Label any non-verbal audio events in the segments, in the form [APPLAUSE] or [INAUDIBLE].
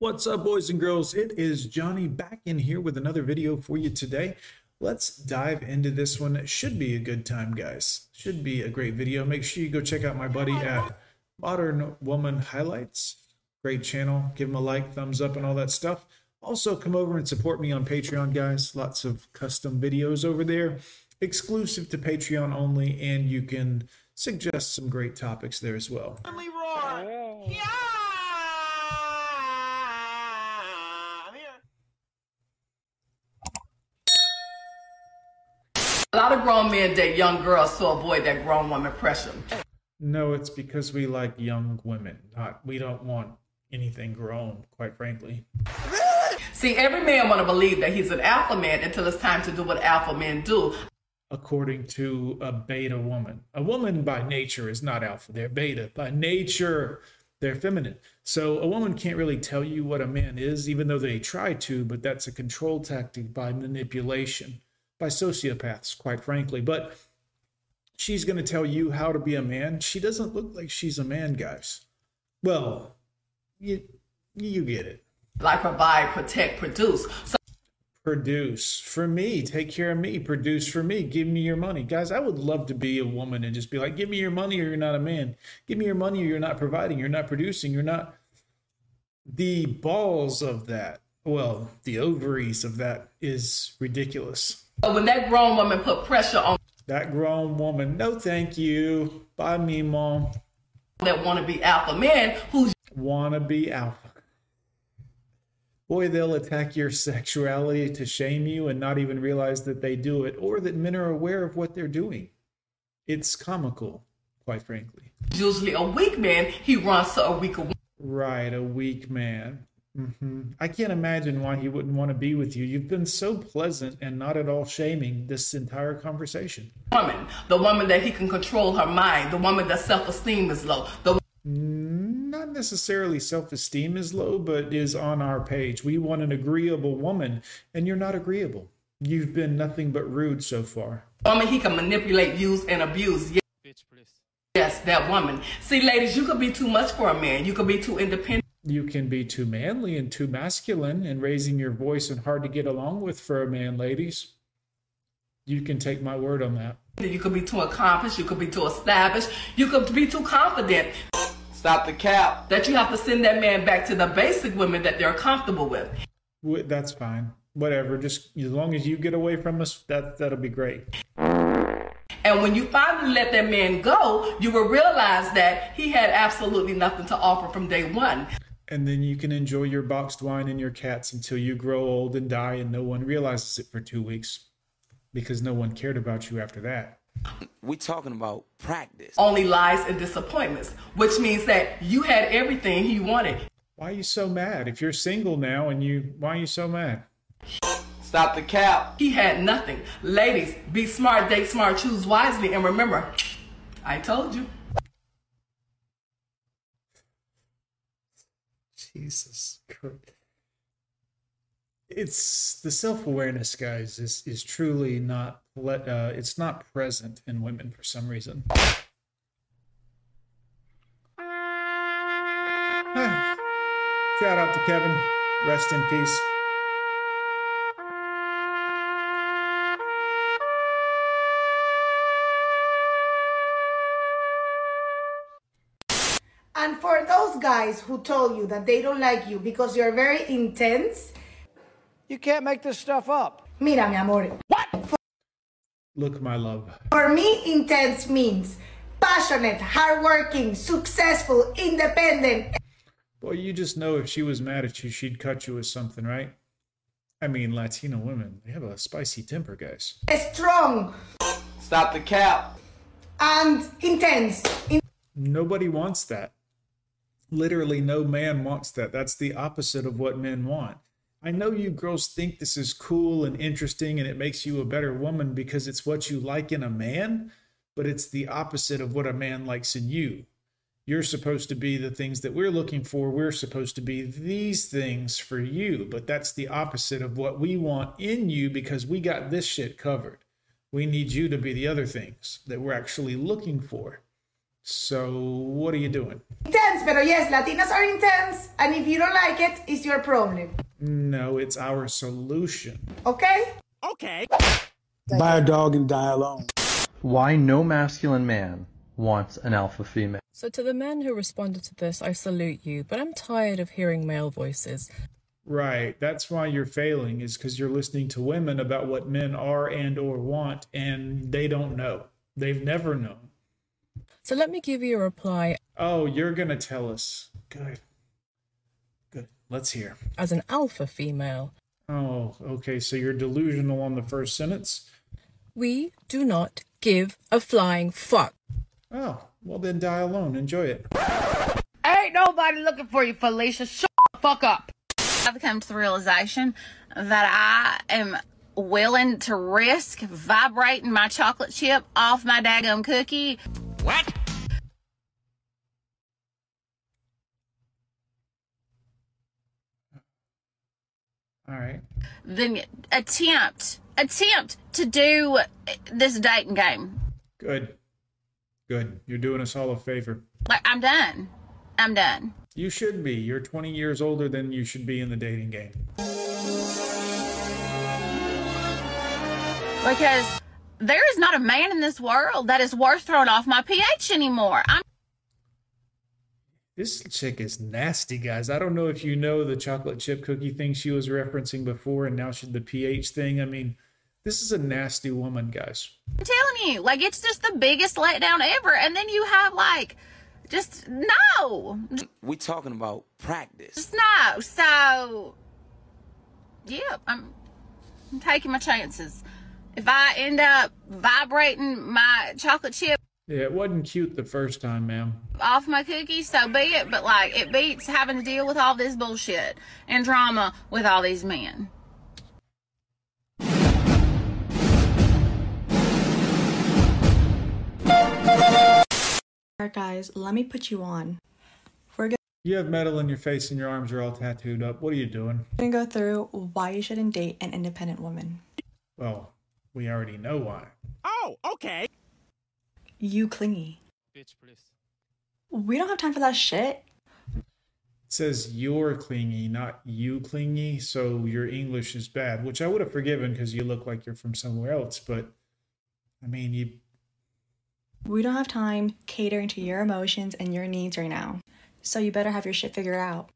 What's up, boys and girls? It is Johnny back in here with another video for you today. Let's dive into this one. It should be a good time, guys. Should be a great video. Make sure you go check out my buddy at Modern Woman Highlights. Great channel. Give him a like, thumbs up, and all that stuff. Also, come over and support me on Patreon, guys. Lots of custom videos over there, exclusive to Patreon only, and you can suggest some great topics there as well. Yeah. A lot of grown men date young girls to avoid that grown woman pressure. No, it's because we like young women. Not we don't want anything grown, quite frankly. See, every man want to believe that he's an alpha man until it's time to do what alpha men do. According to a beta woman, a woman by nature is not alpha; they're beta by nature. They're feminine. So a woman can't really tell you what a man is, even though they try to. But that's a control tactic by manipulation, by sociopaths, quite frankly. But she's going to tell you how to be a man. She doesn't look like she's a man, guys. Well, you you get it. Like provide, protect, produce. So Produce for me, take care of me, produce for me, give me your money. Guys, I would love to be a woman and just be like, give me your money or you're not a man. Give me your money or you're not providing, you're not producing, you're not. The balls of that, well, the ovaries of that is ridiculous. When that grown woman put pressure on That grown woman, no thank you. Bye me, mom. that want to be alpha men, who's Wanna be alpha. Boy, they'll attack your sexuality to shame you and not even realize that they do it or that men are aware of what they're doing. It's comical, quite frankly. usually a weak man, he runs to a weaker Right, a weak man. Hmm I can't imagine why he wouldn't want to be with you. You've been so pleasant and not at all shaming this entire conversation. woman. The woman that he can control her mind. The woman that self-esteem is low. The Not necessarily self esteem is low, but is on our page. We want an agreeable woman, and you're not agreeable. You've been nothing but rude so far. woman he can manipulate, use, and abuse. Ye- Yes, that woman. See, ladies, you could be too much for a man. You could be too independent. You can be too manly and too masculine and raising your voice and hard to get along with for a man, ladies. You can take my word on that. You could be too accomplished. You could be too established. You could be too confident Stop the cap. that you have to send that man back to the basic women that they're comfortable with. That's fine. Whatever. Just as long as you get away from us, that that'll be great. And when you finally let that man go, you will realize that he had absolutely nothing to offer from day one. And then you can enjoy your boxed wine and your cats until you grow old and die, and no one realizes it for two weeks because no one cared about you after that. We're talking about practice. Only lies and disappointments, which means that you had everything he wanted. Why are you so mad? If you're single now and you, why are you so mad? Stop the cap. He had nothing. Ladies, be smart, date smart, choose wisely, and remember, I told you. Jesus Christ. It's the self-awareness, guys, is is truly not let uh it's not present in women for some reason. [SIGHS] Shout out to Kevin. Rest in peace. And for those guys who told you that they don't like you because you're very intense, You can't make this stuff up. mira, mi amor. What? Look, my love. For me, intense means passionate, hardworking, successful, independent, Boy, you just know if she was mad at you, she'd cut you with something, right? I mean, Latino women, they have a spicy temper, guys. strong, Stop the cap. and intense. In- Nobody wants that. Literally, no man wants that. That's the opposite of what men want. I know you girls think this is cool and interesting and it makes you a better woman because it's what you like in a man, but it's the opposite of what a man likes in you. You're supposed to be the things that we're looking for. We're supposed to be these things for you, but that's the opposite of what we want in you because we got this shit covered. We need you to be the other things that we're actually looking for. So what are you doing? Intense, pero yes, Latinas are intense, and if you don't like it, it's your problem. No, it's our solution. Okay? Okay. Buy a dog and die alone. Why no masculine man wants an alpha female. So, to the men who responded to this, I salute you, but I'm tired of hearing male voices. Right. That's why you're failing is because you're listening to women about what men are and or want, and they don't know. They've never known. So, let me give you a reply Oh, you're gonna tell us. Good. Good. Let's hear. as an alpha female. Oh, okay. So you're delusional on the first sentence. We do not give a flying fuck. Oh, well then die alone. Enjoy it. Ain't nobody looking for you, Felicia. Shut the fuck up. I've come to the realization that I am willing to risk vibrating my chocolate chip off my daggum cookie. What? All right. Then attempt, attempt to do this dating game. Good. Good. You're doing us all a favor. Like, I'm done. I'm done. You should be. You're 20 years older than you should be in the dating game. Because there is not a man in this world that is worth throwing off my pH anymore. I'm This chick is nasty, guys. I don't know if you know the chocolate chip cookie thing she was referencing before, and now she the pH thing. I mean, this is a nasty woman, guys. I'm telling you, like, it's just the biggest letdown ever. And then you have, like, just no. We're talking about practice. Just no. So, yeah, I'm, I'm taking my chances. If I end up vibrating my chocolate chip Yeah, it wasn't cute the first time, ma'am. off my cookies, so be it. But, like, it beats having to deal with all this bullshit and drama with all these men. Alright, guys, let me put you on. We're You have metal in your face and your arms are all tattooed up. What are you doing? gonna go through why you shouldn't date an independent woman. Well, we already know why. Oh, You clingy. Bitch, please. We don't have time for that shit. It says you're clingy, not you clingy, so your English is bad, which I would have forgiven because you look like you're from somewhere else. But I mean, you We don't have time catering to your emotions and your needs right now. So you better have your shit figured out.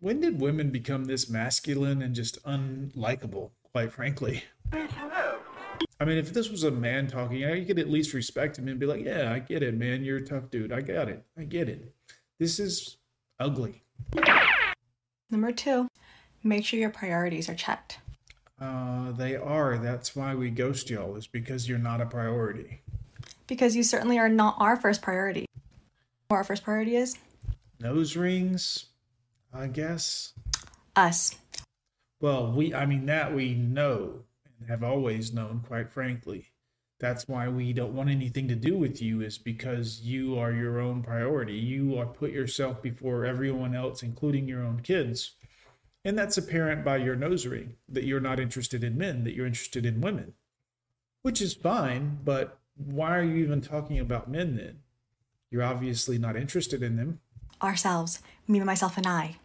when did women become this masculine and just unlikable? Quite frankly. I mean, if this was a man talking, I could at least respect him and be like, "Yeah, I get it, man. You're a tough dude. I got it. I get it." This is ugly. Number two, make sure your priorities are checked. Uh, they are. That's why we ghost y'all. Is because you're not a priority. Because you certainly are not our first priority. What our first priority is? Nose rings, I guess. Us. Well, we, I mean, that we know have always known, quite frankly. That's why we don't want anything to do with you, is because you are your own priority. You are put yourself before everyone else, including your own kids. And that's apparent by your nose ring that you're not interested in men, that you're interested in women, which is fine. But why are you even talking about men then? You're obviously not interested in them. Ourselves. Me, myself, and I.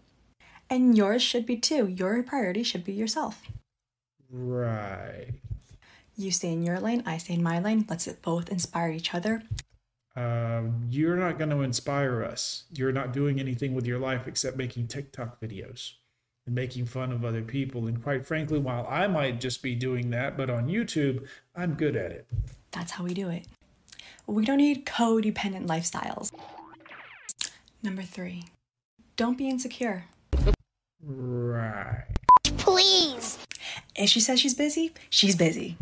And yours should be too. Your priority should be yourself. Right. You stay in your lane, I stay in my lane. Let's both inspire each other. um, you're not going to inspire us. You're not doing anything with your life except making TikTok videos and making fun of other people. And quite frankly, while I might just be doing that, but on YouTube, I'm good at it. That's how we do it. We don't need codependent lifestyles. Number three, don't be insecure. Right. If she says she's busy, she's busy.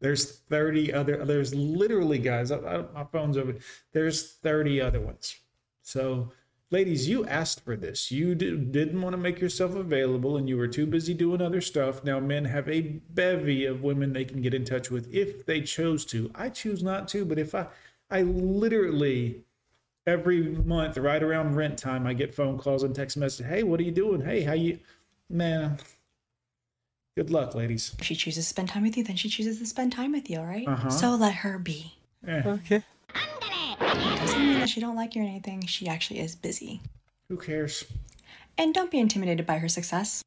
There's 30 other, there's literally, guys, I, I, my phone's over. There's 30 other ones. So, ladies, you asked for this. You did, didn't want to make yourself available and you were too busy doing other stuff. Now, men have a bevy of women they can get in touch with if they chose to. I choose not to, but if I, I literally, every month, right around rent time, I get phone calls and text messages. Hey, what are you doing? Hey, how you, man, Good luck, ladies. If she chooses to spend time with you, then she chooses to spend time with you, all right? Uh-huh. So let her be. Eh, Okay. Doesn't mean that she don't like you or anything. She actually is busy. who cares? And don't be intimidated by her success.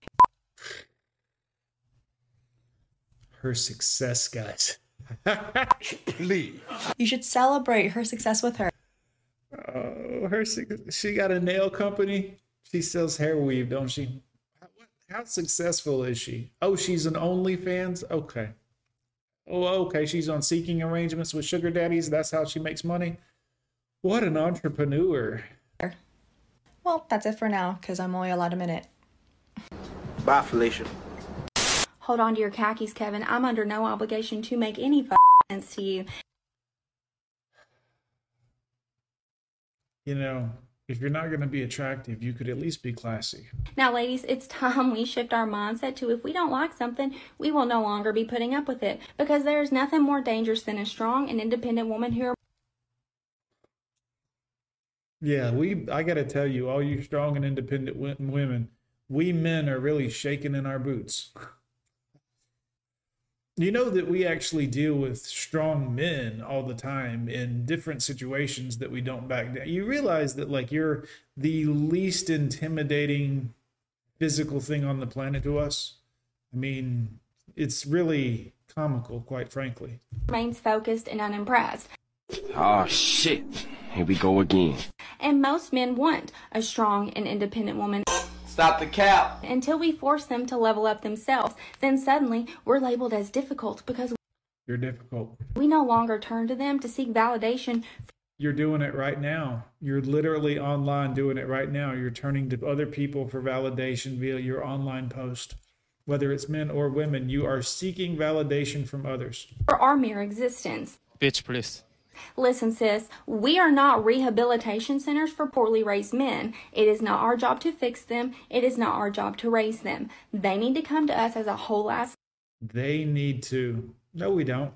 Her success, guys. [LAUGHS] Please. You should celebrate her success with her. Oh, her she got a nail company. She sells hair weave, don't she? How, successful is she? Oh, she's an OnlyFans. Okay. Oh, okay. She's on seeking arrangements with sugar daddies. That's how she makes money. What an entrepreneur. Well, that's it for now, because I'm only allowed a minute. Bye, Felicia. Hold on to your khakis, Kevin. I'm under no obligation to make any f- sense to you. You know, if you're not going to be attractive, you could at least be classy. Now, ladies, it's time we shift our mindset to if we don't like something, we will no longer be putting up with it because there is nothing more dangerous than a strong and independent woman who Yeah, we. I got to tell you, all you strong and independent women, we men are really shaking in our boots. You know that we actually deal with strong men all the time in different situations that we don't back down. You realize that, like, you're the least intimidating physical thing on the planet to us. I mean, it's really comical, quite frankly. remains focused and unimpressed. Oh, shit. Here we go again. And most men want a strong and independent woman Stop the cap. until we force them to level up themselves. Then suddenly we're labeled as difficult because You're difficult. we no longer turn to them to seek validation You're doing it right now. You're literally online doing it right now. You're turning to other people for validation via your online post. Whether it's men or women, you are seeking validation from others. for our mere existence. Bitch, please. Listen, sis, we are not rehabilitation centers for poorly raised men. It is not our job to fix them. It is not our job to raise them. They need to come to us as a whole ass They need to. No, we don't.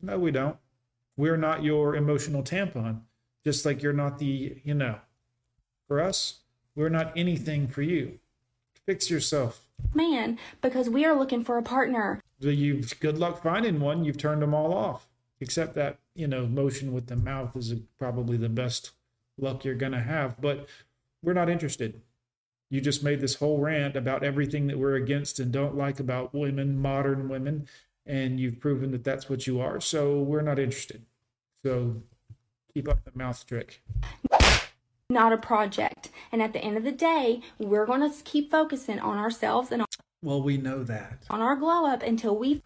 No, we don't. We're not your emotional tampon, just like you're not the, you know, for us, we're not anything for you. Fix yourself. man because we are looking for a partner. You good luck finding one. You've turned them all off, except that you know motion with the mouth is probably the best luck you're gonna have. But we're not interested. You just made this whole rant about everything that we're against and don't like about women, modern women, and you've proven that that's what you are. So we're not interested. So keep up the mouth trick. not a project. And at the end of the day, we're going to keep focusing on ourselves and Well, we know that. on our glow up until we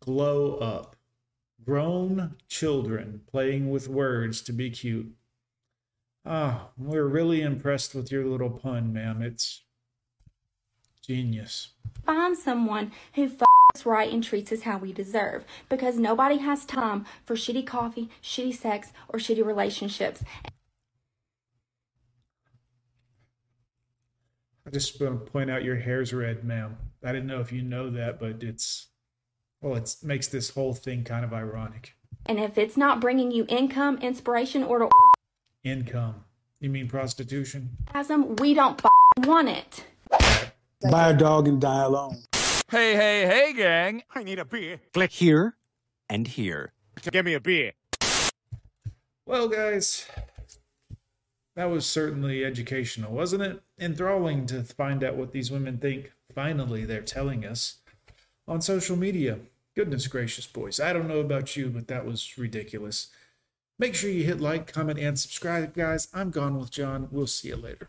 Glow up. Grown children playing with words to be cute. Ah, we're really impressed with your little pun, ma'am. It's genius. find someone who f- us right and treats us how we deserve. Because nobody has time for shitty coffee, shitty sex, or shitty relationships. I just want to point out your hair's red, ma'am. I didn't know if you know that, but it's well, it makes this whole thing kind of ironic. And if it's not bringing you income, inspiration, or to Income. You mean prostitution? orgasm, we don't f- want it. Buy a dog and die alone. Hey, hey, hey, gang. I need a beer. Click here and here. Give me a beer. Well, guys, that was certainly educational, wasn't it? Enthralling to find out what these women think. Finally, they're telling us on social media. Goodness gracious, boys. I don't know about you, but that was ridiculous. Make sure you hit like, comment, and subscribe, guys. I'm gone with John. We'll see you later.